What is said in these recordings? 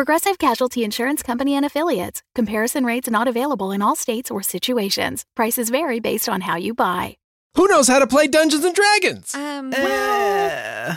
Progressive Casualty Insurance Company and Affiliates. Comparison rates not available in all states or situations. Prices vary based on how you buy. Who knows how to play Dungeons and Dragons? Um, Eh,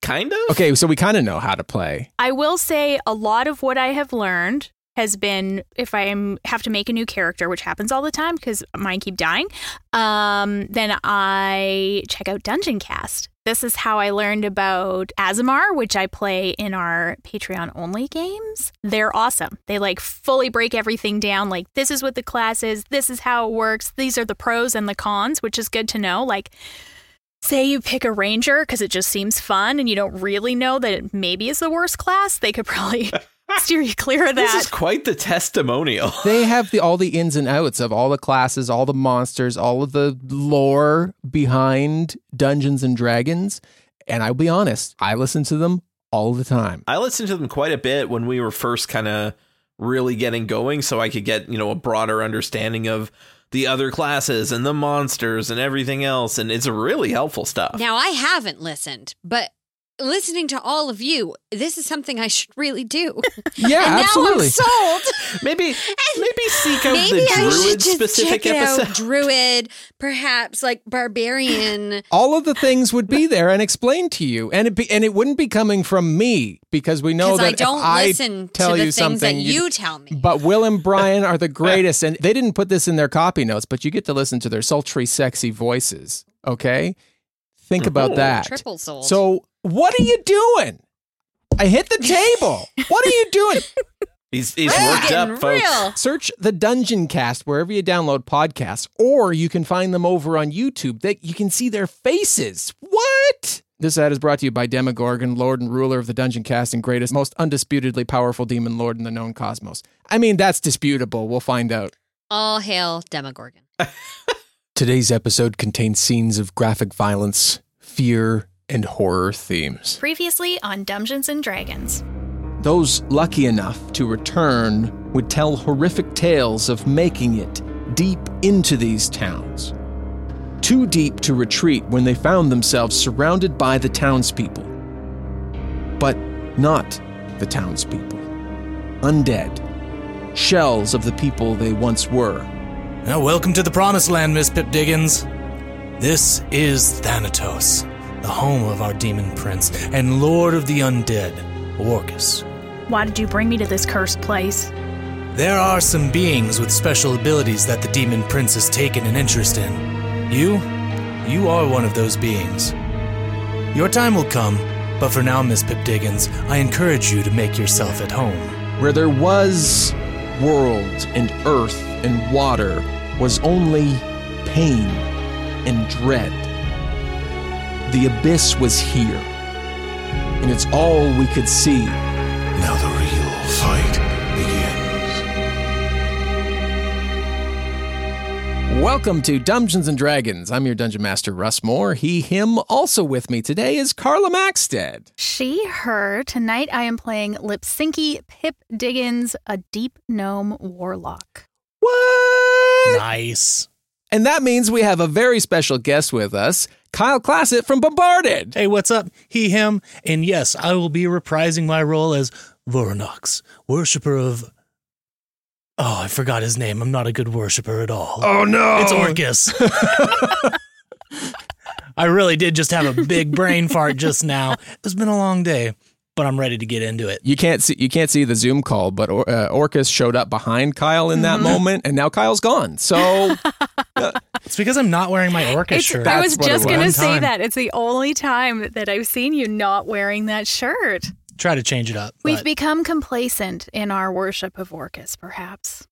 kind of. Okay, so we kind of know how to play. I will say a lot of what I have learned has been if I am have to make a new character, which happens all the time because mine keep dying, um, then I check out Dungeon Cast. This is how I learned about Azamar, which I play in our Patreon only games. They're awesome. They like fully break everything down. Like, this is what the class is, this is how it works, these are the pros and the cons, which is good to know. Like, say you pick a ranger because it just seems fun and you don't really know that it maybe is the worst class, they could probably steer you clear of that. This is quite the testimonial. They have the all the ins and outs of all the classes, all the monsters, all of the lore behind Dungeons and Dragons. And I'll be honest, I listen to them all the time. I listened to them quite a bit when we were first kind of really getting going, so I could get you know a broader understanding of the other classes and the monsters and everything else, and it's really helpful stuff. now I haven't listened, but listening to all of you, this is something I should really do. Yeah, and absolutely. now I'm sold. maybe maybe seek out Maybe the I should druid just specific check episode. out. Druid, perhaps like barbarian. all of the things would be there and explained to you, and it be, and it wouldn't be coming from me because we know that I don't if I listen tell to you things something, that you tell me. But Will and Brian are the greatest, and they didn't put this in their copy notes, but you get to listen to their sultry, sexy voices. Okay, think about Mhm. that. Triple sold. So, what are you doing? I hit the table. what are you doing? He's he's worked up, folks. real. Search the Dungeon Cast wherever you download podcasts, or you can find them over on YouTube. That you can see their faces. What? This ad is brought to you by Demogorgon, Lord and Ruler of the Dungeon Cast and greatest, most undisputedly powerful demon lord in the known cosmos. I mean, that's disputable. We'll find out. All hail Demogorgon. Today's episode contains scenes of graphic violence, fear, and horror themes. Previously on Dungeons and Dragons. Those lucky enough to return would tell horrific tales of making it deep into these towns. Too deep to retreat when they found themselves surrounded by the townspeople. But not the townspeople. Undead. Shells of the people they once were. Now, welcome to the Promised Land, Miss Pip Diggins. This is Thanatos, the home of our demon prince and lord of the undead, Orcus. Why did you bring me to this cursed place? There are some beings with special abilities that the demon prince has taken an interest in. You? You are one of those beings. Your time will come, but for now, Miss Pip Diggins, I encourage you to make yourself at home. Where there was world and earth and water was only pain and dread. The abyss was here, and it's all we could see. Now the real fight begins. Welcome to Dungeons and Dragons. I'm your dungeon master, Russ More. He, him, also with me today is Carla Maxted. She, her. Tonight I am playing Lipsinki Pip Diggins, a deep gnome warlock. What? Nice. And that means we have a very special guest with us, Kyle Claset from Bombarded. Hey, what's up? He, him, and yes, I will be reprising my role as Vorunax, worshipper of. Oh, I forgot his name. I'm not a good worshiper at all. Oh no! It's Orcus. I really did just have a big brain fart just now. It's been a long day, but I'm ready to get into it. You can't see you can't see the Zoom call, but Or- uh, Orcus showed up behind Kyle in that moment, and now Kyle's gone. So It's because I'm not wearing my Orcus It's, shirt. I was just going to say time. that. It's the only time that I've seen you not wearing that shirt. Try to change it up. We've but- become complacent in our worship of Orcus, perhaps.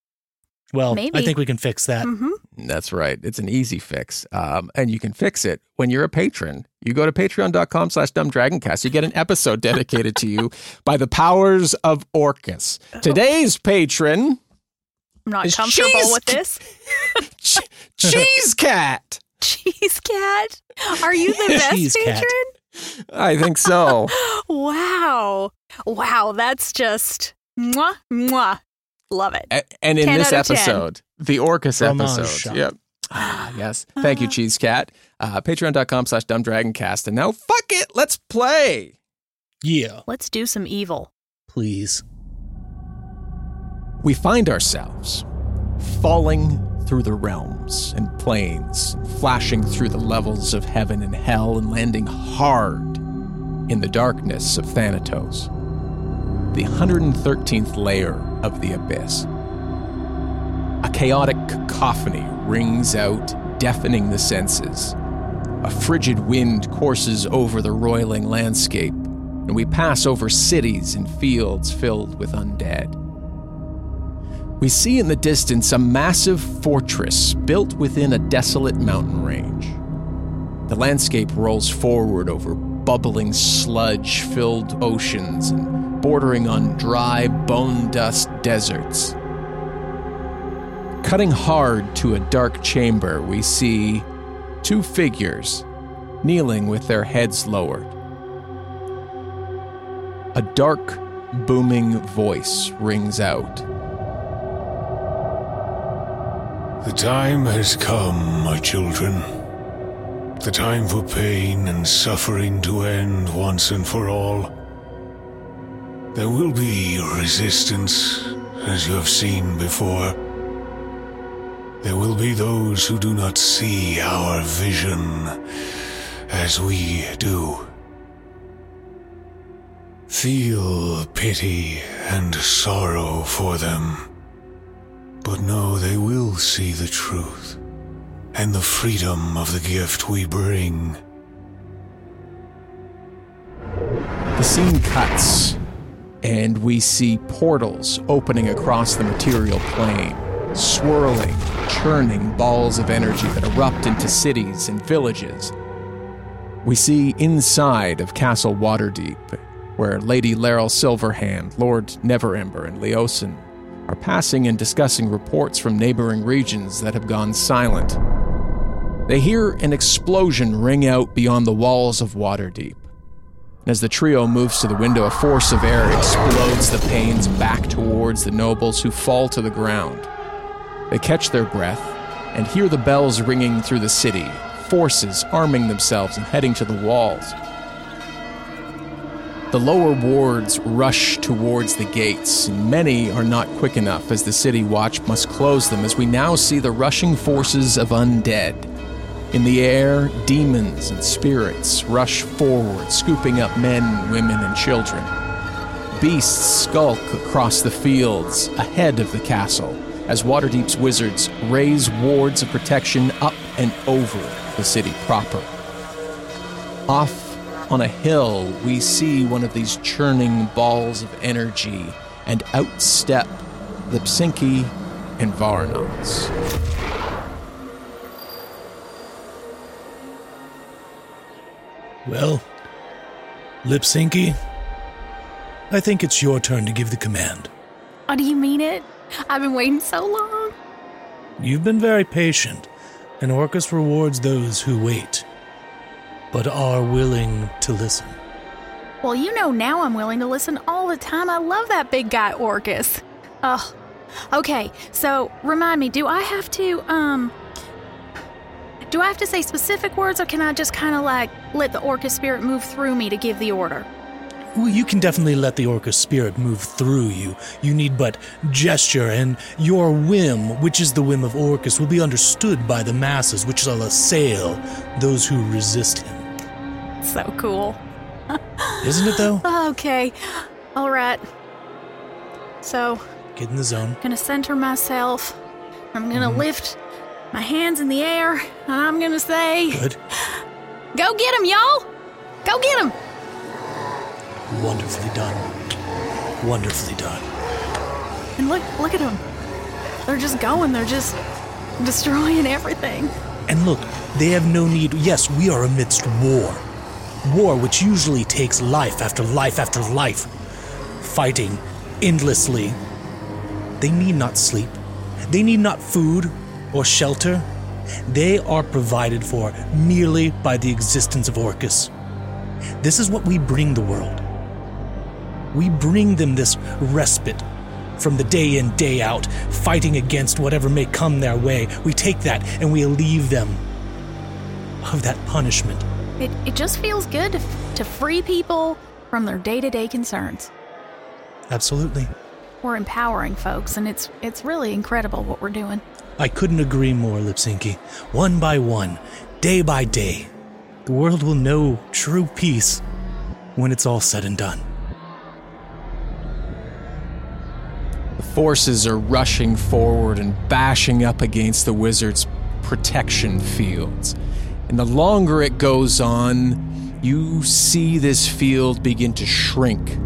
well, maybe. I think we can fix that. hmm that's right. It's an easy fix, um, and you can fix it when you're a patron. You go to patreon.com/slash dumbdragoncast. You get an episode dedicated to you by the powers of Orcus. Today's patron, I'm not It's comfortable cheese with this. Ch- cheese cat. Cheese cat. Are you the best Cheese cat. patron? I think so. Wow. Wow, that's just mwah, mwah. Love it. A- and in this out of 10. episode, the Orcus Fromage episode. shop. Yep. Ah, yes. Thank you, Cheese Cat. Uh, Patreon.com slash dumbdragoncast. And now, fuck it, let's play. Yeah, Let's do some evil. please. We find ourselves falling through the realms and planes, flashing through the levels of heaven and hell, and landing hard in the darkness of Thanatos, the 113th layer of the abyss. A chaotic cacophony rings out, deafening the senses. A frigid wind courses over the roiling landscape, and we pass over cities and fields filled with undead. We see in the distance a massive fortress built within a desolate mountain range. The landscape rolls forward over bubbling sludge filled oceans and bordering on dry bone dust deserts. Cutting hard to a dark chamber, we see two figures kneeling with their heads lowered. A dark, booming voice rings out. The time has come, my children. The time for pain and suffering to end once and for all. There will be resistance, as you have seen before. There will be those who do not see our vision as we do. Feel pity and sorrow for them, but know they will see the truth and the freedom of the gift we bring. The scene cuts, and we see portals opening across the material plane, swirling, churning balls of energy that erupt into cities and villages. We see inside of Castle Waterdeep, where Lady Laeral Silverhand, Lord Neverember, and Leosin are passing and discussing reports from neighboring regions that have gone silent. They hear an explosion ring out beyond the walls of Waterdeep. As the trio moves to the window, a force of air explodes the panes back towards the nobles who fall to the ground. They catch their breath and hear the bells ringing through the city, forces arming themselves and heading to the walls. The lower wards rush towards the gates, and many are not quick enough as the city watch must close them as we now see the rushing forces of undead. In the air, demons and spirits rush forward, scooping up men, women, and children. Beasts skulk across the fields ahead of the castle as Waterdeep's wizards raise wards of protection up and over the city proper. Off on a hill, we see one of these churning balls of energy, and outstep Lipsinki and Vorunax. Well, Lipsinki, I think it's your turn to give the command. Oh, do you mean it? I've been waiting so long. You've been very patient, and Orcus rewards those who wait, but are willing to listen. Well, you know now I'm willing to listen all the time. I love that big guy Orcus. Oh, okay. So remind me, do I have to um, do I have to say specific words, or can I just kind of like let the Orcus spirit move through me to give the order? Well, you can definitely let the Orcus spirit move through you. You need but gesture, and your whim, which is the whim of Orcus, will be understood by the masses, which shall assail those who resist him. So cool. Isn't it, though? Okay, all right. So Get in the zone. gonna center myself. I'm gonna mm-hmm. lift my hands in the air, and I'm gonna say, Good. "Go get him, y'all! Go get him!" Wonderfully done. Wonderfully done. And look, look at them. They're just going. They're just destroying everything. And look, they have no need. Yes, we are amidst war. War which usually takes life after life after life, fighting endlessly. They need not sleep. They need not food or shelter. They are provided for merely by the existence of Orcus. This is what we bring the world. We bring them this respite from the day in, day out, fighting against whatever may come their way. We take that and we relieve them of that punishment. It, it just feels good to, to free people from their day to day concerns. Absolutely. We're empowering folks, and it's it's really incredible what we're doing. I couldn't agree more, Lipsinki. One by one, day by day, the world will know true peace when it's all said and done. The forces are rushing forward and bashing up against the wizard's protection fields. And the longer it goes on, you see this field begin to shrink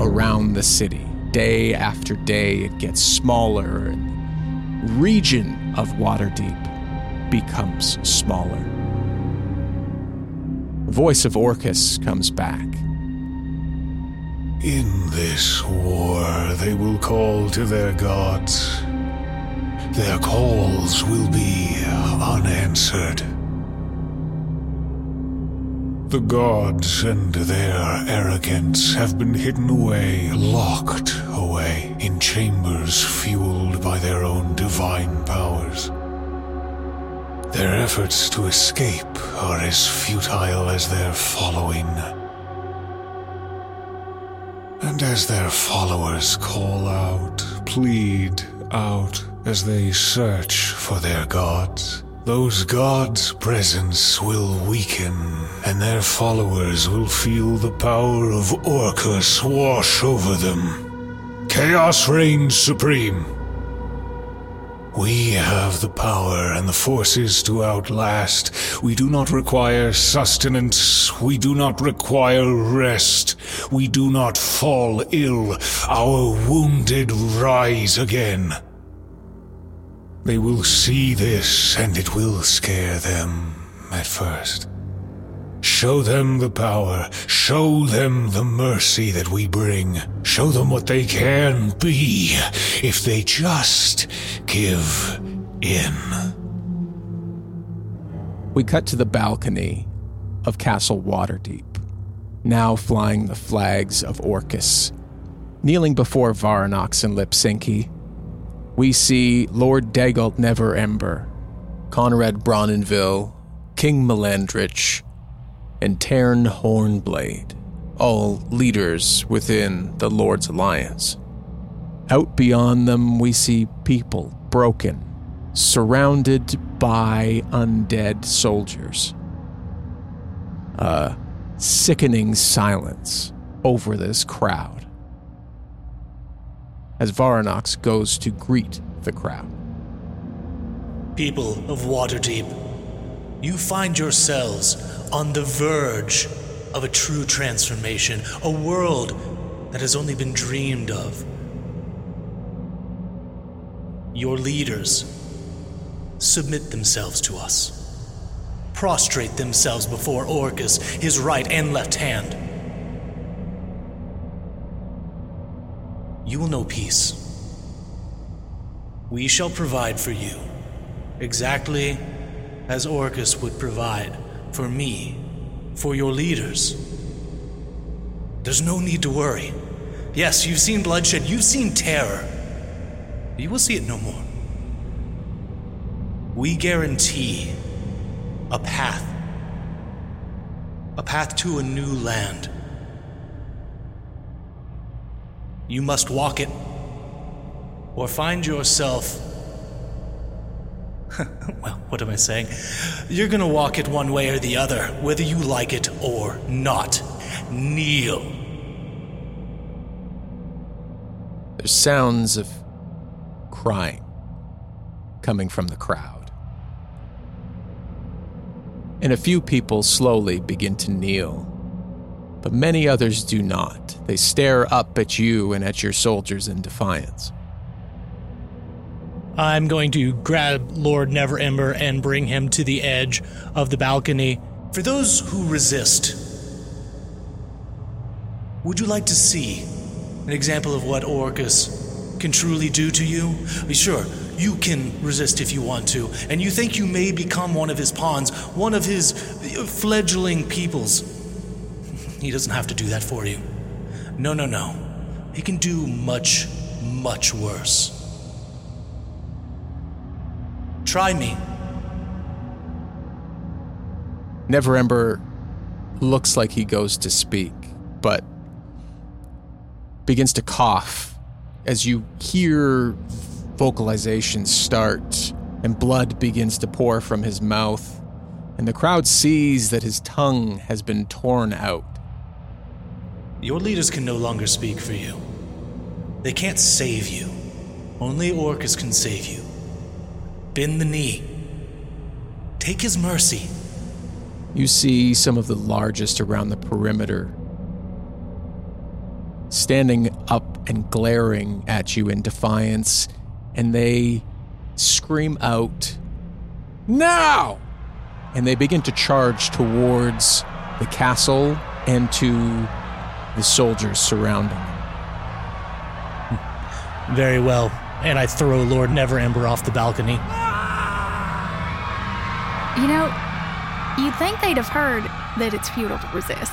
around the city. Day after day, it gets smaller, and the region of Waterdeep becomes smaller. Voice of Orcus comes back. In this war, they will call to their gods. Their calls will be unanswered. The gods and their arrogance have been hidden away, locked away, in chambers fueled by their own divine powers. Their efforts to escape are as futile as their following. And as their followers call out, plead out as they search for their gods, those gods' presence will weaken, and their followers will feel the power of Orcus wash over them. Chaos reigns supreme. We have the power and the forces to outlast. We do not require sustenance. We do not require rest. We do not fall ill. Our wounded rise again. They will see this and it will scare them at first. Show them the power. Show them the mercy that we bring. Show them what they can be if they just give in. We cut to the balcony of Castle Waterdeep, now flying the flags of Orcus. Kneeling before Vorunax and Lipsinki, we see Lord Dagult Never Ember, Connerad Brawnanvil, King Melandrach, and Tern Hornblade, all leaders within the Lord's Alliance. Out beyond them, we see people broken, surrounded by undead soldiers. A sickening silence over this crowd as Vorunax goes to greet the crowd. People of Waterdeep, you find yourselves on the verge of a true transformation, a world that has only been dreamed of. Your leaders submit themselves to us, prostrate themselves before Orcus, his right and left hand. You will know peace. We shall provide for you, exactly as Orcus would provide for me, for your leaders. There's no need to worry. Yes, you've seen bloodshed, you've seen terror. You will see it no more. We guarantee a path, a path to a new land. You must walk it, or find yourself. well, what am I saying? You're gonna walk it one way or the other, whether you like it or not. Kneel. There's sounds of crying coming from the crowd. And a few people slowly begin to kneel, but many others do not. They stare up at you and at your soldiers in defiance. I'm going to grab Lord Neverember and bring him to the edge of the balcony. For those who resist, would you like to see an example of what Orcus can truly do to you? Be sure, you can resist if you want to, and you think you may become one of his pawns, one of his fledgling peoples. He doesn't have to do that for you. No, no, no. He can do much, much worse. Try me. Neverember looks like he goes to speak, but begins to cough as you hear vocalizations start and blood begins to pour from his mouth, and the crowd sees that his tongue has been torn out. Your leaders can no longer speak for you. They can't save you. Only Orcus can save you. Bend the knee. Take his mercy. You see some of the largest around the perimeter standing up and glaring at you in defiance, and they scream out, Now! And they begin to charge towards the castle and to the soldiers surrounding them. Very well. And I throw Lord Neverember off the balcony. You know, you'd think they'd have heard that it's futile to resist.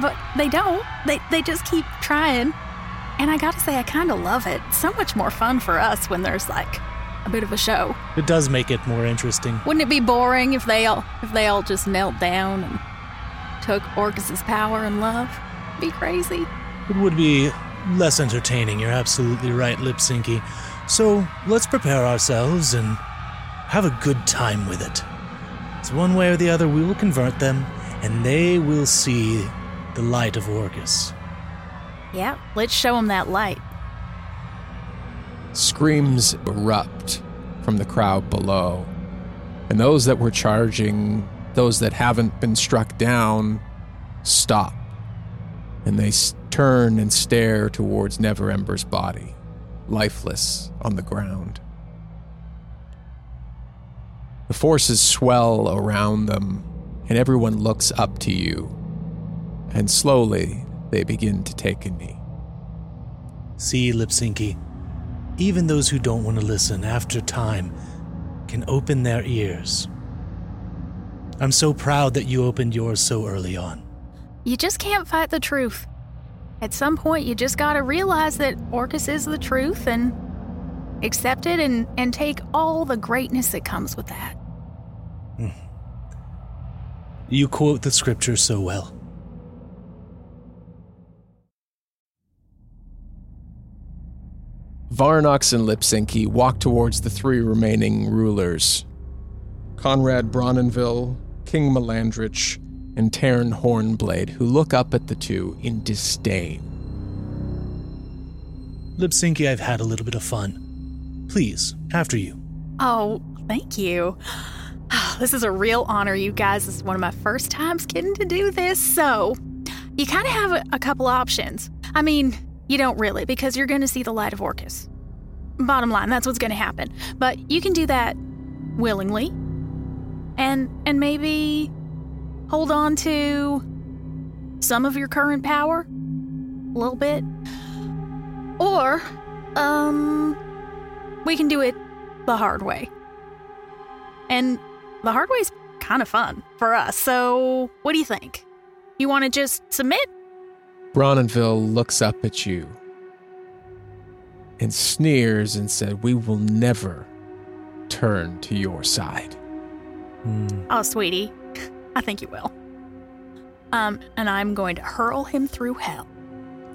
But they don't. They, they just keep trying. And I gotta say, I kinda love it. So much more fun for us when there's like a bit of a show. It does make it more interesting. Wouldn't it be boring if they all if they all just knelt down and took Orcus's power and love? Be crazy. It would be less entertaining. You're absolutely right, Lipsinki. So let's prepare ourselves and have a good time with it. It's one way or the other, we will convert them, and they will see the light of Orcus. Yeah, let's show them that light. Screams erupt from the crowd below, and those that were charging, those that haven't been struck down, stop. And they turn and stare towards Neverember's body, lifeless on the ground. The forces swell around them, and everyone looks up to you. And slowly, they begin to take a knee. See, Lipsinki, even those who don't want to listen after time can open their ears. I'm so proud that you opened yours so early on. You just can't fight the truth. At some point, you just gotta realize that Orcus is the truth and accept it and, and take all the greatness that comes with that. Hmm. You quote the scripture so well. Vorunax and Lipsinki walk towards the three remaining rulers Connerad Brawnanvil, King Melandrach, and Taryn Hornblade, who look up at the two in disdain. Lipsinki, I've had a little bit of fun. Please, after you. Oh, thank you. This is a real honor, you guys. This is one of my first times getting to do this, so you kind of have a, a couple options. I mean, you don't really, because you're going to see the light of Orcus. Bottom line, that's what's going to happen. But you can do that willingly, and and maybe hold on to some of your current power, a little bit, or um, we can do it the hard way. And the hard way's kind of fun for us. So, what do you think? You want to just submit? Brawnanvil looks up at you and sneers and said, We will never turn to your side. Oh, sweetie, I think you will. Um, and I'm going to hurl him through hell.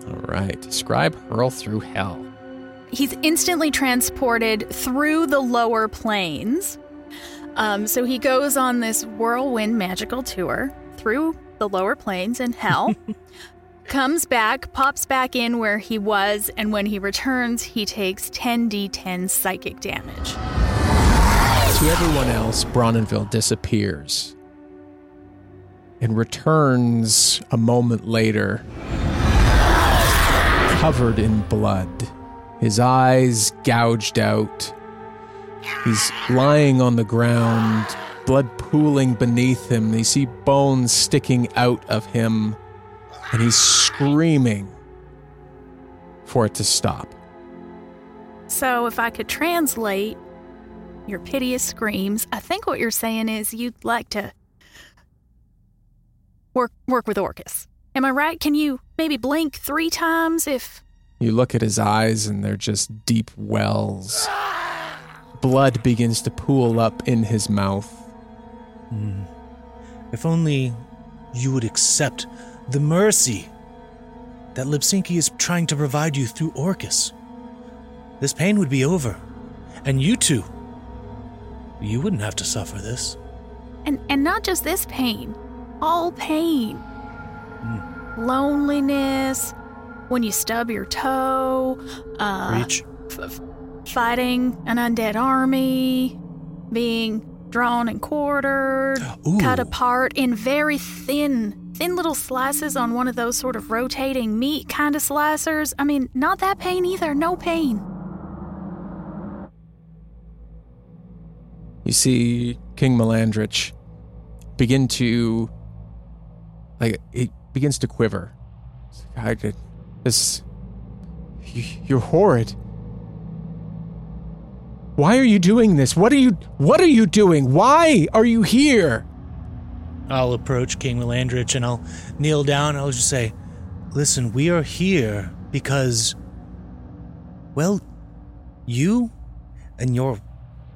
All right, describe hurl through hell. He's instantly transported through the lower planes. Um, so he goes on this whirlwind magical tour through the lower planes and hell, comes back, pops back in where he was, and when he returns, he takes 10d10 psychic damage. To everyone else, Brawnanvil disappears and returns a moment later, covered in blood, his eyes gouged out. He's lying on the ground, blood pooling beneath him. They see bones sticking out of him, and he's screaming for it to stop. So, if I could translate your piteous screams, I think what you're saying is you'd like to work work with Orcus. Am I right? Can you maybe blink three times if You look at his eyes, and they're just deep wells. Blood begins to pool up in his mouth. Hmm. If only you would accept the mercy that Lipsinki is trying to provide you through Orcus. This pain would be over. And you too. You wouldn't have to suffer this. and and not just this pain, all pain. Loneliness, when you stub your toe, uh, Reach. f- f- fighting an undead army, being drawn and quartered, Ooh. cut apart in very thin, thin little slices on one of those sort of rotating meat kind of slicers. I mean, not that pain either, no pain. You see King Melandrach begin to, like, it begins to quiver. I did this. you- You're horrid. Why are you doing this? What are you? What are you doing? Why are you here? I'll approach King Melandrach and I'll kneel down and I'll just say, Listen, we are here because, well, you and your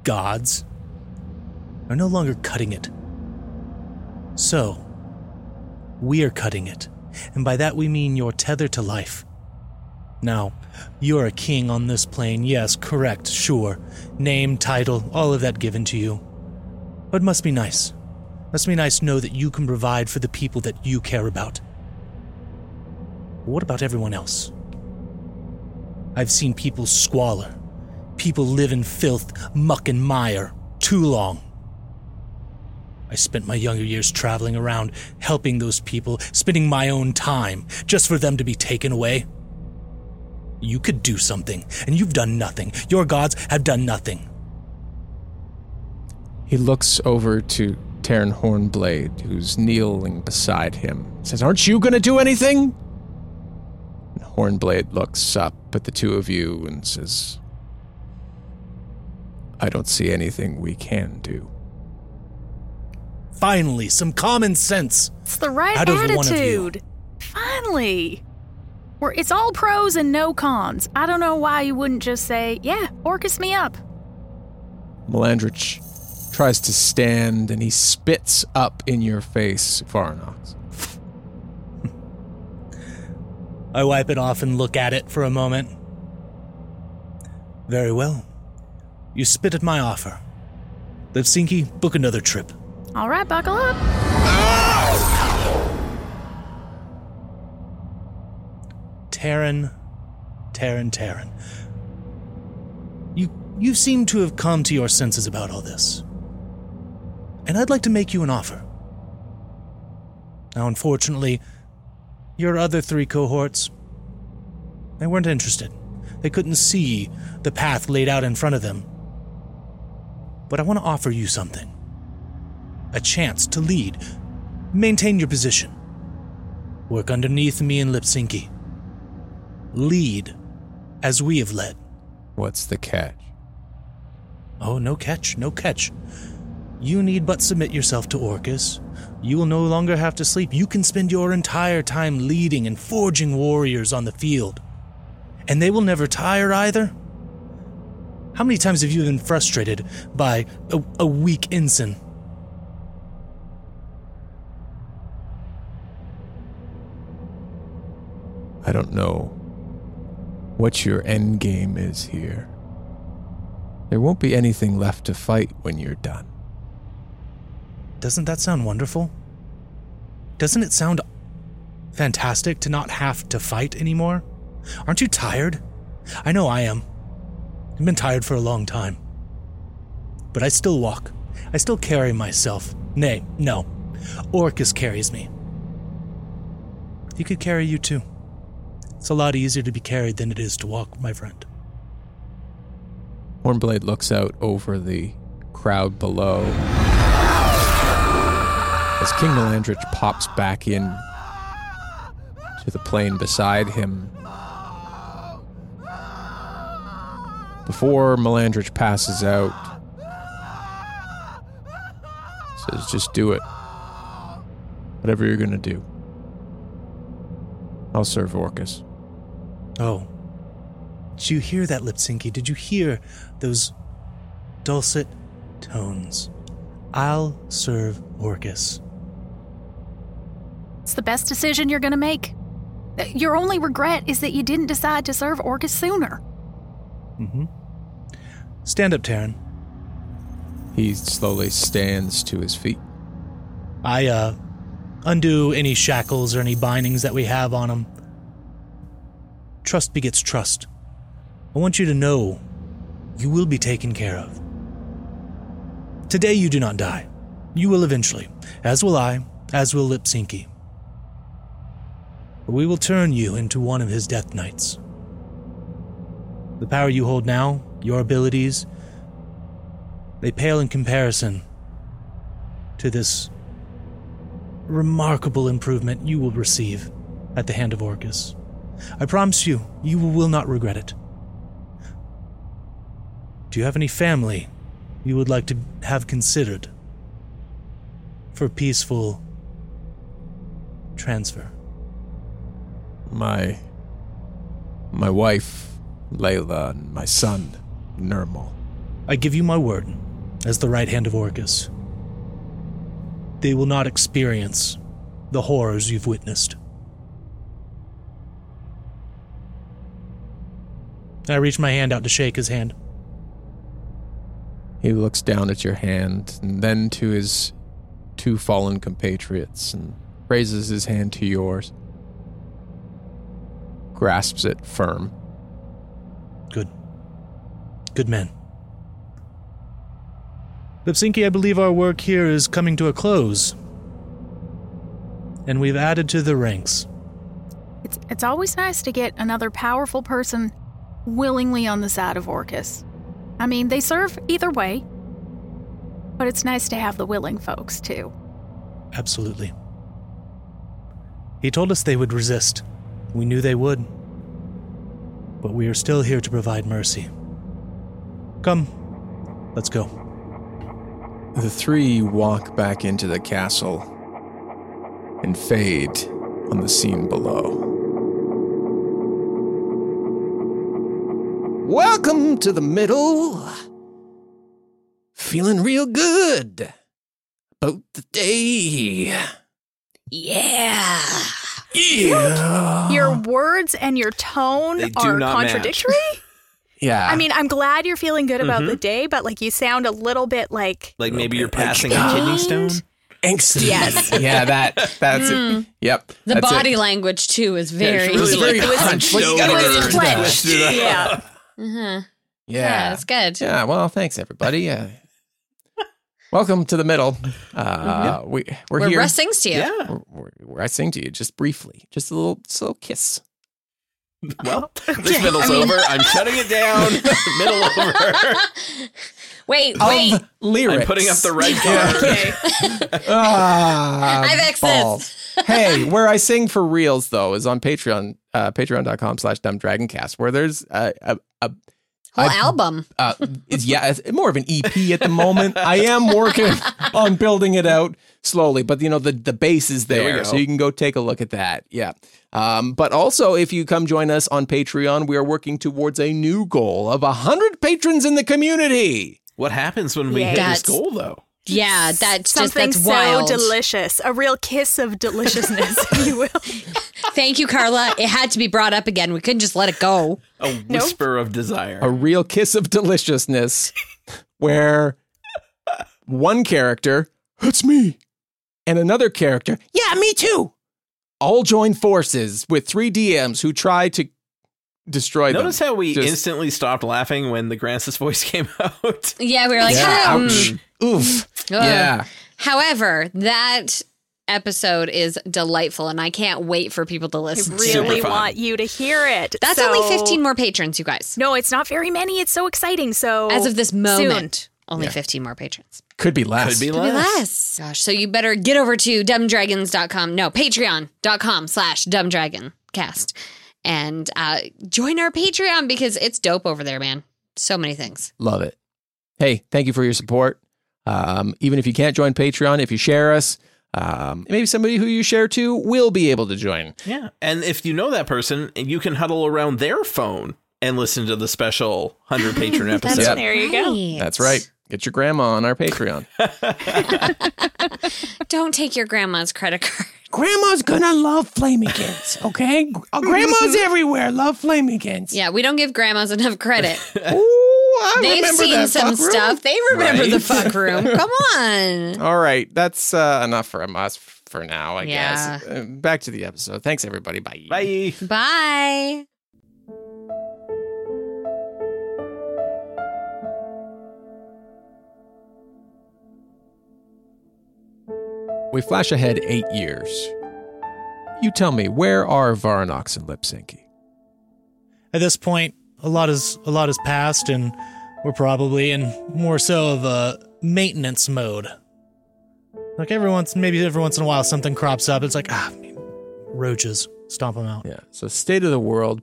gods are no longer cutting it. So, we are cutting it. And by that we mean your tether to life. Now, you're a king on this plane, yes, correct, sure. Name, title, all of that given to you. But must be nice. Must be nice to know that you can provide for the people that you care about. What about everyone else? I've seen people squalor, people live in filth, muck, and mire too long. I spent my younger years traveling around, helping those people, spending my own time, just for them to be taken away. You could do something, and you've done nothing. Your gods have done nothing. He looks over to Taryn Hornblade, who's kneeling beside him. Says, "Aren't you going to do anything?" And Hornblade looks up at the two of you and says, "I don't see anything we can do." Finally, some common sense. It's the right Out of one of you. attitude. Finally. Where it's all pros and no cons. I don't know why you wouldn't just say, yeah, Orcus me up. Melandrach tries to stand and he spits up in your face, Vorunax. I wipe it off and look at it for a moment. Very well. You spit at my offer. Lipsinki, book another trip. All right, buckle up. Taryn, Taryn, Taryn. You you seem to have come to your senses about all this. And I'd like to make you an offer. Now, unfortunately, your other three cohorts, they weren't interested. They couldn't see the path laid out in front of them. But I want to offer you something a chance to lead, maintain your position, work underneath me and Lipsinki lead as we have led. What's the catch? Oh, no catch, no catch. You need but submit yourself to Orcus. You will no longer have to sleep. You can spend your entire time leading and forging warriors on the field. And they will never tire either. How many times have you been frustrated by a, a weak ensign? I don't know what your end game is here. There won't be anything left to fight when you're done. Doesn't that sound wonderful? Doesn't it sound fantastic to not have to fight anymore? Aren't you tired? I know I am. I've been tired for a long time. But I still walk. I still carry myself. Nay, no. Orcus carries me. He could carry you too. It's a lot easier to be carried than it is to walk, my friend. Hornblade looks out over the crowd below. As King Melandrach pops back in to the plane beside him, Before Melandrach passes out, says, just do it. Whatever you're to do. I'll serve Orcus. Oh. Did you hear that, Lipsinki? Did you hear those dulcet tones? I'll serve Orcus. It's the best decision you're going to make. Uh, Your only regret is that you didn't decide to serve Orcus sooner. Mm-hmm. Stand up, Taryn. He slowly stands to his feet. I, uh, undo any shackles or any bindings that we have on him. Trust begets trust. I want you to know you will be taken care of. Today you do not die. You will eventually, as will I, as will Lipsinki. But we will turn you into one of his death knights. The power you hold now, your abilities, they pale in comparison to this remarkable improvement you will receive at the hand of Orcus. I promise you, you will not regret it. Do you have any family you would like to have considered for peaceful transfer? My my wife, Layla, and my son, Nirmal. I give you my word, as the right hand of Orcus. They will not experience the horrors you've witnessed. I reach my hand out to shake his hand. He looks down at your hand and then to his two fallen compatriots and raises his hand to yours. Grasps it firm. Good. Good men. Lipsinki, I believe our work here is coming to a close. And we've added to the ranks. It's, it's always nice to get another powerful person willingly on the side of Orcus. I mean, they serve either way, but it's nice to have the willing folks too. Absolutely. He told us they would resist. We knew they would. But we are still here to provide mercy. Come, let's go. The three walk back into the castle and fade on the scene below. Welcome to the middle. Feeling real good about the day. Yeah. Yeah. Your words and your tone They are contradictory. Yeah. I mean, I'm glad you're feeling good about Mm-hmm. the day, but like you sound a little bit like Like maybe you're like passing a kidney stone. angsty. Yes. yeah, that that's it. Yep. The body It. language too is very. it's really very like hunched hunched over. over. It was clenched. Yeah. yeah. uh-huh. Yeah. Yeah, that's good. Yeah, well, thanks everybody. Yeah. Welcome to the middle. Uh, we we're, We're here. Russ sings to you. Yeah. We're, we're, we're- I sing to you just briefly, just a little, just a little kiss. Well, this middle's over. I'm shutting it down. Middle over. Wait, wait. Of lyrics. I'm putting up the red card. Ah, I've accessed. balls. hey, where I sing for reals though is on Patreon, uh, patreon.com slash dumbdragoncast, where there's a, a, a Whole I- album. uh, it's, yeah, it's more of an EP at the moment. I am working on building it out slowly, but you know the the base is There there, so you can go take a look at that. Yeah. Um, but also, if you come join us on Patreon, we are working towards a new goal of hundred patrons in the community. What happens when we Yeah. hit this goal, though? Yeah, that's just Something that's so wild. delicious. A real kiss of deliciousness, if you will. Thank you, Carla. It had to be brought up again. We couldn't just let it go. A whisper of desire. A real kiss of deliciousness, where one character, that's me, and another character, yeah, me too, all join forces with three DMs who try to destroy them. Notice how we Just- instantly stopped laughing when the Grancis voice came out. Yeah, we were like, Yeah, "Hmm." ouch. Oof. Ugh. Yeah. However, that episode is delightful, and I can't wait for people to listen. to Super really want you to hear it. That's So- only 15 more patrons, you guys. No, it's not very many. It's so exciting. So As of this soon. moment, only 15 more patrons. Could be less. Could be Could be less. less. Gosh, so you better get over to dumbdragons.com. No, patreon.com slash dumbdragoncast and uh, join our Patreon because it's dope over there, man. So many things. Love it. Hey, thank you for your support. Um, even if you can't join Patreon, if you share us, um, maybe somebody who you share to will be able to join. Yeah. And if you know that person, you can huddle around their phone and listen to the special 100 patron episode. That's- There you go. right. That's right. Get your grandma on our Patreon. Don't take your grandma's credit card. Grandma's gonna love Flamigans, okay? Uh, Grandmas everywhere love Flamigans. Yeah, we don't give grandmas enough credit. Ooh, I They've remember seen that some fuck room. stuff. They remember the fuck room. Come on. All right, that's uh, enough from us for now, I Yeah. guess. Uh, back to the episode. Thanks, everybody. Bye. Bye. Bye. We flash ahead eight years. You tell me, where are Vorunax and Lipsinki? At this point, a lot is a lot has passed, and we're probably in more so of a maintenance mode. Like every once, maybe every once in a while, something crops up. It's like ah, roaches, stomp them out. Yeah, so state of the world,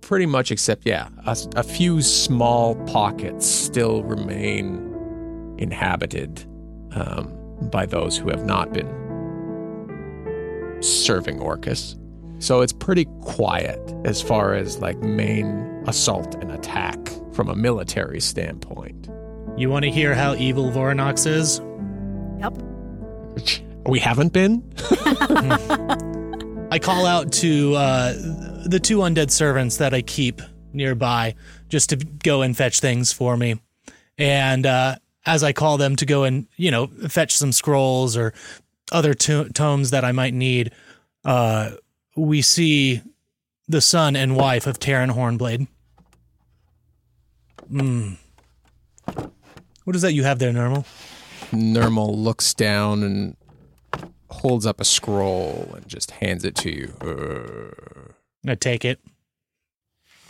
pretty much except, yeah, a, a few small pockets still remain inhabited um, by those who have not been serving Orcus. So it's pretty quiet as far as like main assault and attack from a military standpoint. You want to hear how evil Vorunax is? Yep. We haven't been? I call out to uh, the two undead servants that I keep nearby just to go and fetch things for me. And uh, as I call them to go and, you know, fetch some scrolls or other to- tomes that I might need, uh, we see the son and wife of Terran Hornblade. Hmm. What is that you have there, Normal? Nermal looks down and holds up a scroll and just hands it to you. Uh, I take it,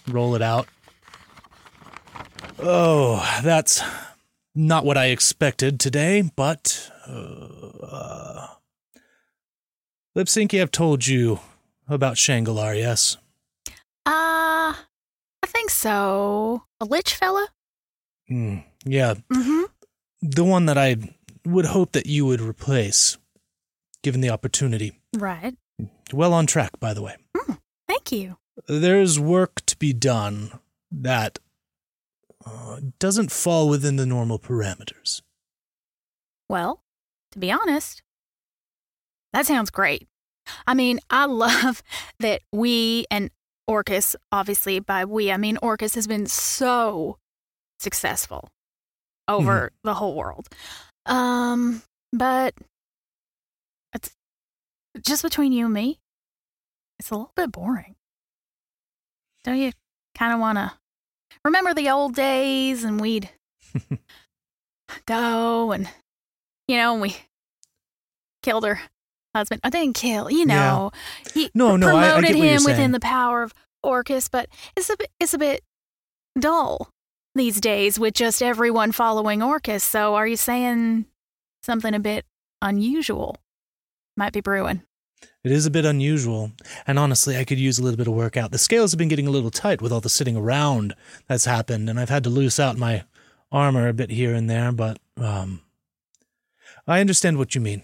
roll it out. Oh, that's not what I expected today, but. Uh, Lipsinki, I've told you about Shangalar, yes? Uh, I think so. A lich fella? Hmm, yeah, Mm-hmm. the one that I would hope that you would replace, given the opportunity. Right. Well on track, by the way. Thank you. There's work to be done that uh, doesn't fall within the normal parameters. Well, to be honest, that sounds great. I mean, I love that we and Orcus, obviously by we, I mean Orcus has been so successful over the whole world. Um, but it's just between you and me, it's a little bit boring. Don't you kind of want to remember the old days and we'd go and you know, and we killed her husband. I didn't kill, you know. He No, no, I- I promoted what you're him within the power of Orcus, but it's a bit, it's a bit dull these days with just everyone following Orcus. So, are you saying something a bit unusual might be brewing? It is a bit unusual, and honestly, I could use a little bit of workout. The scales have been getting a little tight with all the sitting around that's happened, and I've had to loose out my armor a bit here and there, but um I understand what you mean.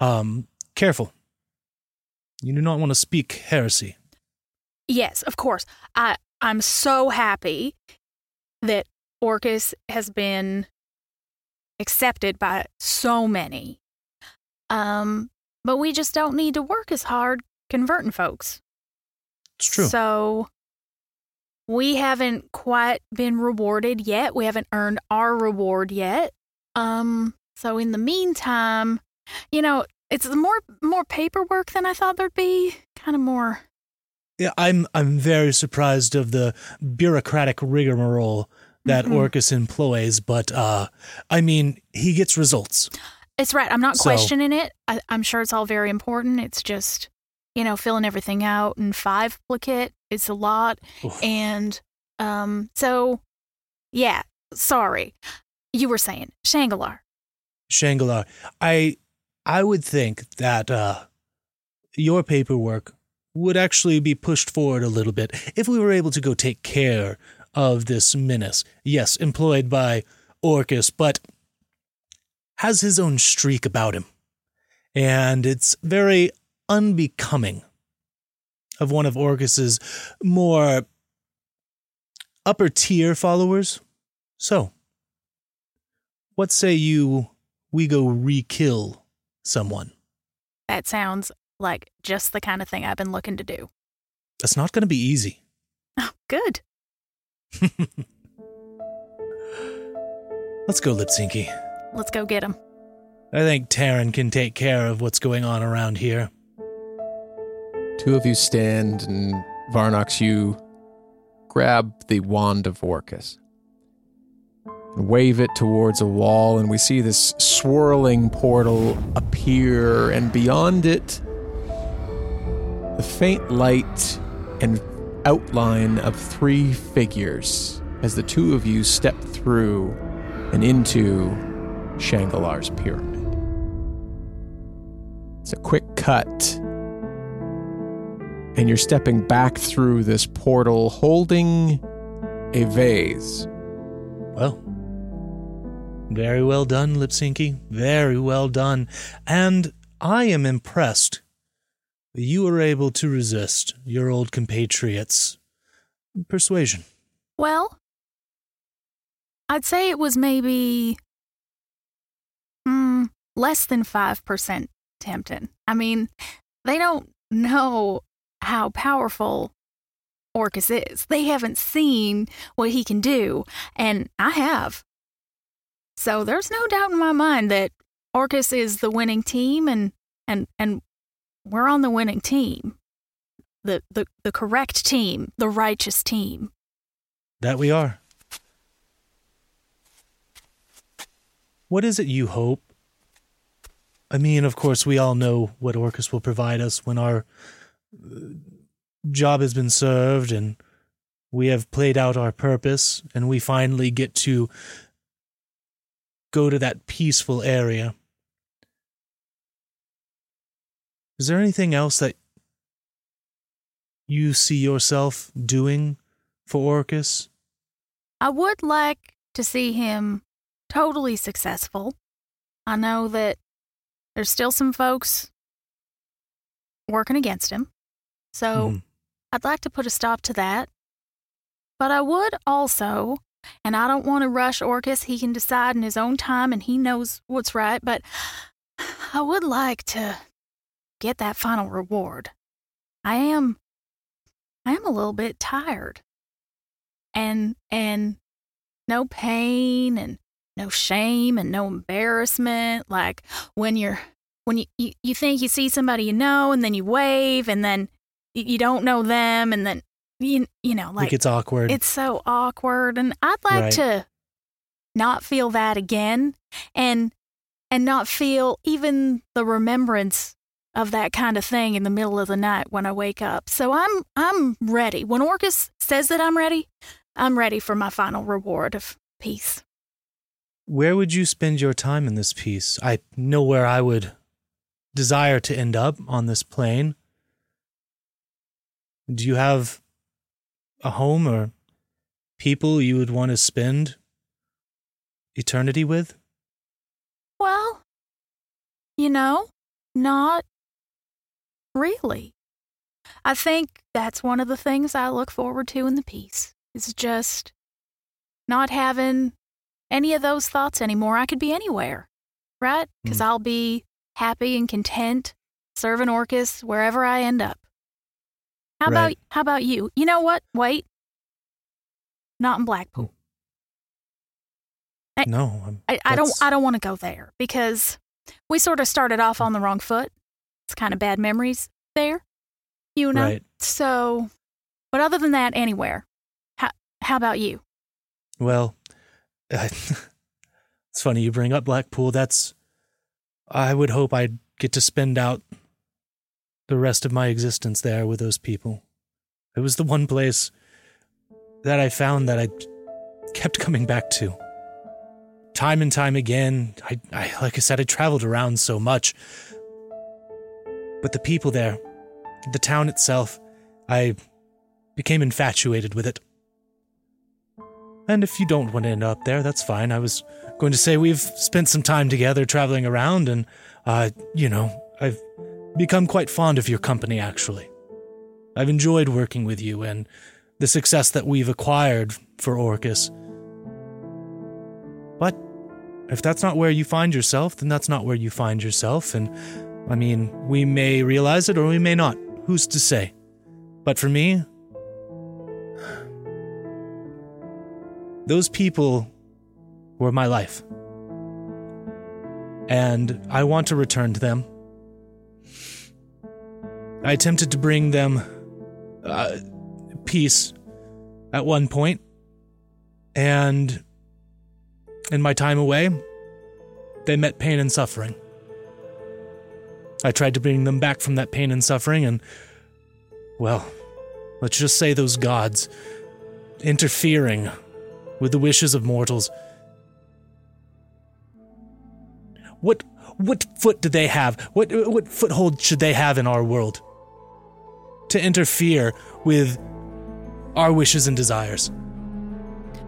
Um careful. You do not want to speak heresy. Yes, of course. I I'm so happy that Orcus has been accepted by so many. Um, but we just don't need to work as hard converting folks. It's true. So we haven't quite been rewarded yet. We haven't earned our reward yet. Um, so in the meantime, you know, it's more more paperwork than I thought there'd be. Kind of more Yeah, I'm I'm very surprised of the bureaucratic rigmarole that Mhm. Orcus employs, but uh I mean, he gets results. It's right. I'm not So- questioning it. I, I'm sure it's all very important. It's just, you know, filling everything out in five plicate. It's a lot. Oof. And um, so, yeah, sorry. You were saying Shangalar. Shangalar, I I would think that uh, your paperwork would actually be pushed forward a little bit if we were able to go take care of this menace. Yes, employed by Orcus, but has his own streak about him. And it's very unbecoming of one of Orcus's more upper tier followers. So, what say you we go re kill someone? That sounds like just the kind of thing I've been looking to do. That's not going to be easy. Oh, good. Let's go, Lipsinki. Let's go get him. I think Taryn can take care of what's going on around here. Two of you stand, and Vorunax, you grab the wand of Orcus and wave it towards a wall, and we see this swirling portal appear, and beyond it, the faint light and outline of three figures as the two of you step through and into Shangalar's pyramid. It's a quick cut, and you're stepping back through this portal holding a vase. Well, very well done, Lipsinki. Very well done. And I am impressed that you were able to resist your old compatriot's persuasion. Well, I'd say it was maybe mm, less than 5% tempting. I mean, they don't know how powerful Orcus is. They haven't seen what he can do, and I have. So there's no doubt in my mind that Orcus is the winning team and and and we're on the winning team. The the the correct team, the righteous team. That we are. What is it you hope? I mean, of course, we all know what Orcus will provide us when our uh, job has been served and we have played out our purpose and we finally get to go to that peaceful area. Is there anything else that you see yourself doing for Orcus? I would like to see him totally successful. I know that there's still some folks working against him. So Mhm. I'd like to put a stop to that. But I would also, and I don't want to rush Orcus, he can decide in his own time and he knows what's right, but I would like to get that final reward. I am I am a little bit tired. And and no pain and no shame and no embarrassment like when you're when you, you, you think you see somebody you know and then you wave and then you, don't know them and then you you know like like it's awkward. it's so awkward and I'd like Right. to not feel that again and and not feel even the remembrance of that kind of thing in the middle of the night when I wake up. So I'm I'm ready. When Orcus says that I'm ready, I'm ready for my final reward of peace. Where would you spend your time in this piece? I know where I would desire to end up on this plane. Do you have a home or people you would want to spend eternity with? Well, you know, not really. I think that's one of the things I look forward to in the piece. Is just not having any of those thoughts anymore. I could be anywhere, right? Because Mm. I'll be happy and content serving Orcus wherever I end up. How about how about you? You know what? Wait. Not in Blackpool. I- No. I'm, I, I don't I don't want to go there because we sort of started off on the wrong foot. It's kind of bad memories there, you know. Right. So, but other than that, anywhere. How how about you? Well, it's funny you bring up Blackpool. That's I would hope I'd get to spend out the rest of my existence there with those people. It was the one place that I found that I kept coming back to. Time and time again, I, I like I said, I traveled around so much. But the people there, the town itself, I became infatuated with it. And if you don't want to end up there, that's fine. I was going to say we've spent some time together traveling around, and, uh, you know, I've become quite fond of your company, actually. I've enjoyed working with you and the success that we've acquired for Orcus. But if that's not where you find yourself, then that's not where you find yourself, and I mean, we may realize it or we may not. Who's to say? But for me, those people were my life. And I want to return to them. I attempted to bring them uh, peace at one point, and in my time away, they met pain and suffering. I tried to bring them back from that pain and suffering, and, well, let's just say those gods interfering with the wishes of mortals. What what foot do they have? What what foothold should they have in our world to interfere with our wishes and desires?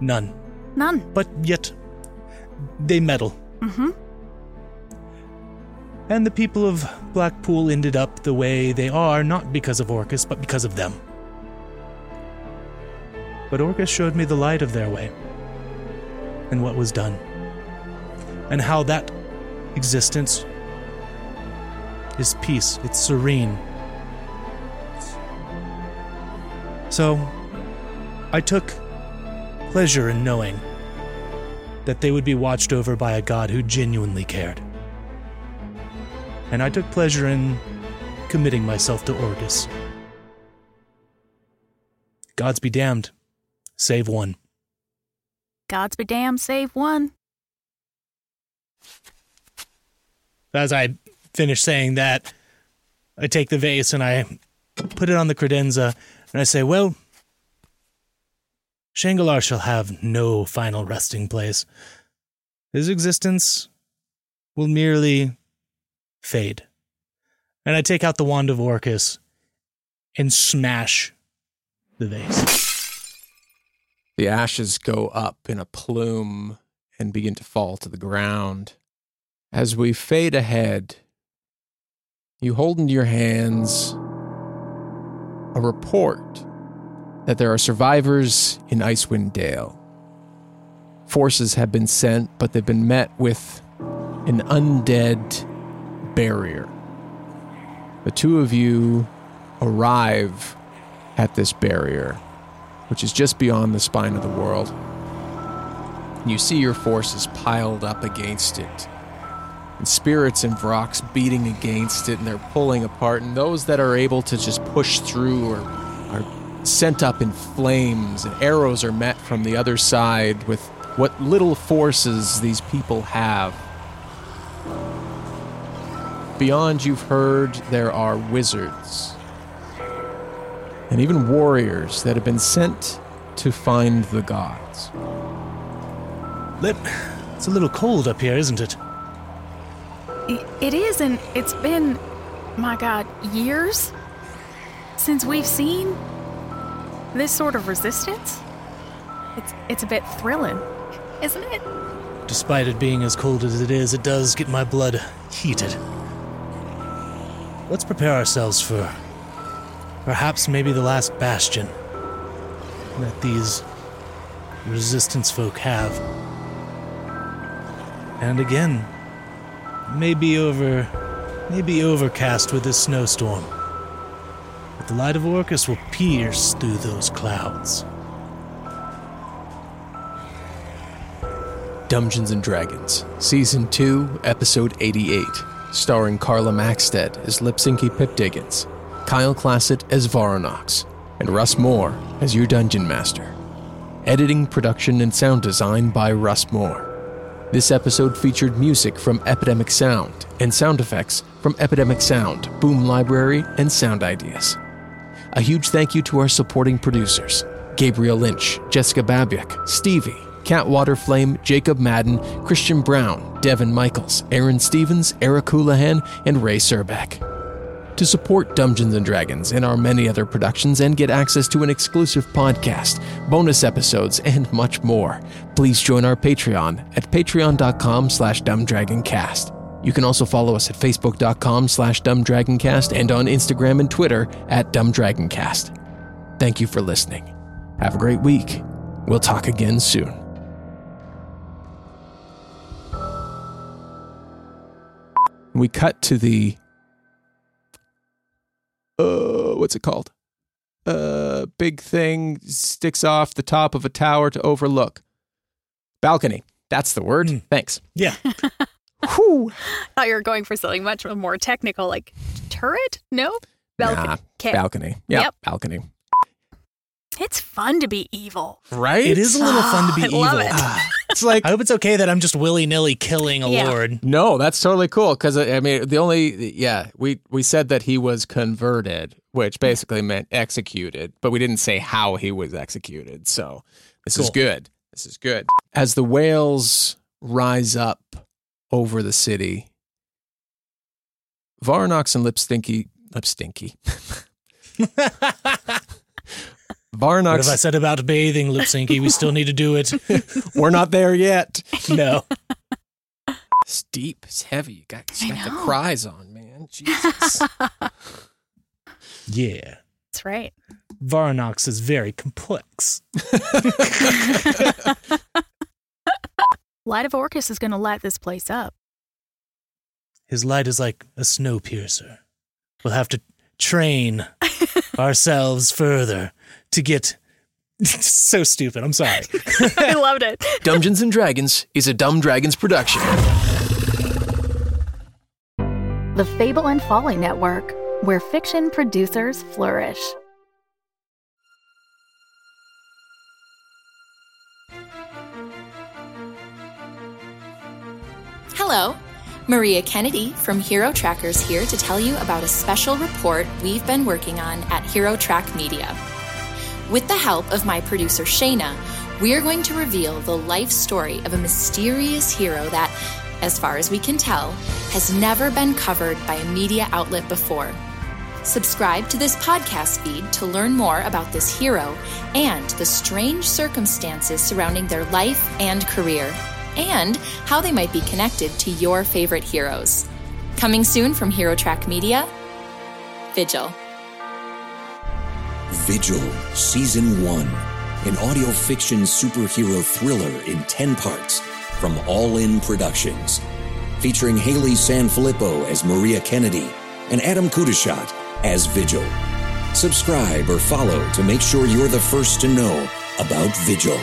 None. None. But yet they meddle. Mm-hmm. And the people of Blackpool ended up the way they are not because of Orcus, but because of them. But Orcus showed me the light of their way and what was done, and how that existence is peace, it's serene. So, I took pleasure in knowing that they would be watched over by a god who genuinely cared. And I took pleasure in committing myself to Orcus. Gods be damned. Save one. Gods be damned, save one. As I finish saying that, I take the vase and I put it on the credenza and I say, Well, Shangalar shall have no final resting place. His existence will merely fade. And I take out the wand of Orcus and smash the vase. The ashes go up in a plume and begin to fall to the ground. As we fade ahead, you hold in your hands a report that there are survivors in Icewind Dale. Forces have been sent, but they've been met with an undead barrier. The two of you arrive at this barrier, which is just beyond the spine of the world. You see your forces piled up against it, and spirits and Vrox beating against it, and they're pulling apart. And those that are able to just push through are, are sent up in flames, and arrows are met from the other side with what little forces these people have. Beyond, you've heard there are wizards and even warriors that have been sent to find the gods. Lip, it's a little cold up here, isn't it? It is, and it's been, my God, years since we've seen this sort of resistance. It's it's a bit thrilling, isn't it? Despite it being as cold as it is, it does get my blood heated. Let's prepare ourselves for perhaps maybe the last bastion that these resistance folk have. And again, maybe over maybe overcast with this snowstorm. But the light of Orcus will pierce through those clouds. Dungeons and Dragons, Season 2, Episode 88, starring Carla Maxted as Lipsinki Pip Diggins, Kyle Claset as Vorunax, and Russ More as your Dungeon Master. Editing, production, and sound design by Russ More. This episode featured music from Epidemic Sound and sound effects from Epidemic Sound, Boom Library, and Sound Ideas. A huge thank you to our supporting producers Gabriel Lynch, Jessica Babiak, Stevie, Cat Waterflame, Jacob Madden, Christian Brown, Devin Michaels, Aaron Stevens, Eric Houlihan, and Ray Serbeck. To support Dungeons and Dragons and our many other productions and get access to an exclusive podcast, bonus episodes, and much more, please join our Patreon at patreon.com slash dumbdragoncast. You can also follow us at facebook.com slash dumbdragoncast and on Instagram and Twitter at dumbdragoncast. Thank you for listening. Have a great week. We'll talk again soon. We cut to the uh what's it called? Uh big thing sticks off the top of a tower to overlook. Balcony. That's the word. Mm. Thanks. Yeah. Whew. thought you were going for something much more technical, like turret? No? Balcony. Nah, Okay. balcony. Yep, Yep. balcony. It's fun to be evil. Right? It is a little fun to be I evil. Love it. It's like I hope it's okay that I'm just willy nilly killing a Yeah. lord. No, that's totally cool because uh, I mean the only yeah we we said that he was converted, which basically meant executed, but we didn't say how he was executed. So this is good. This is good. As the whales rise up over the city, Vorunax and Lipstinky Lipstinky What have I said about bathing, Lipsinki? We still need to do it. We're not there yet. No. It's deep. It's heavy. You got, you got the cries on, man. Jesus. Yeah. That's right. Vorunax is very complex. Light of Orcus is going to light this place up. His light is like a snow piercer. We'll have to train ourselves further to get so stupid. I'm sorry. I loved it. Dungeons and Dragons is a Dumb Dragons production. The Fable and Folly Network, where fiction producers flourish. Hello, Maria Kennedy from Hero Trackers here to tell you about a special report we've been working on at Hero Track Media. With the help of my producer Shayna, we're going to reveal the life story of a mysterious hero that, as far as we can tell, has never been covered by a media outlet before. Subscribe to this podcast feed to learn more about this hero and the strange circumstances surrounding their life and career, and how they might be connected to your favorite heroes. Coming soon from Hero Track Media, Vigil. Vigil, Season 1, an audio fiction superhero thriller in 10 parts from All In Productions. Featuring Haley Sanfilippo as Maria Kennedy and Adam Kudashat as Vigil. Subscribe or follow to make sure you're the first to know about Vigil.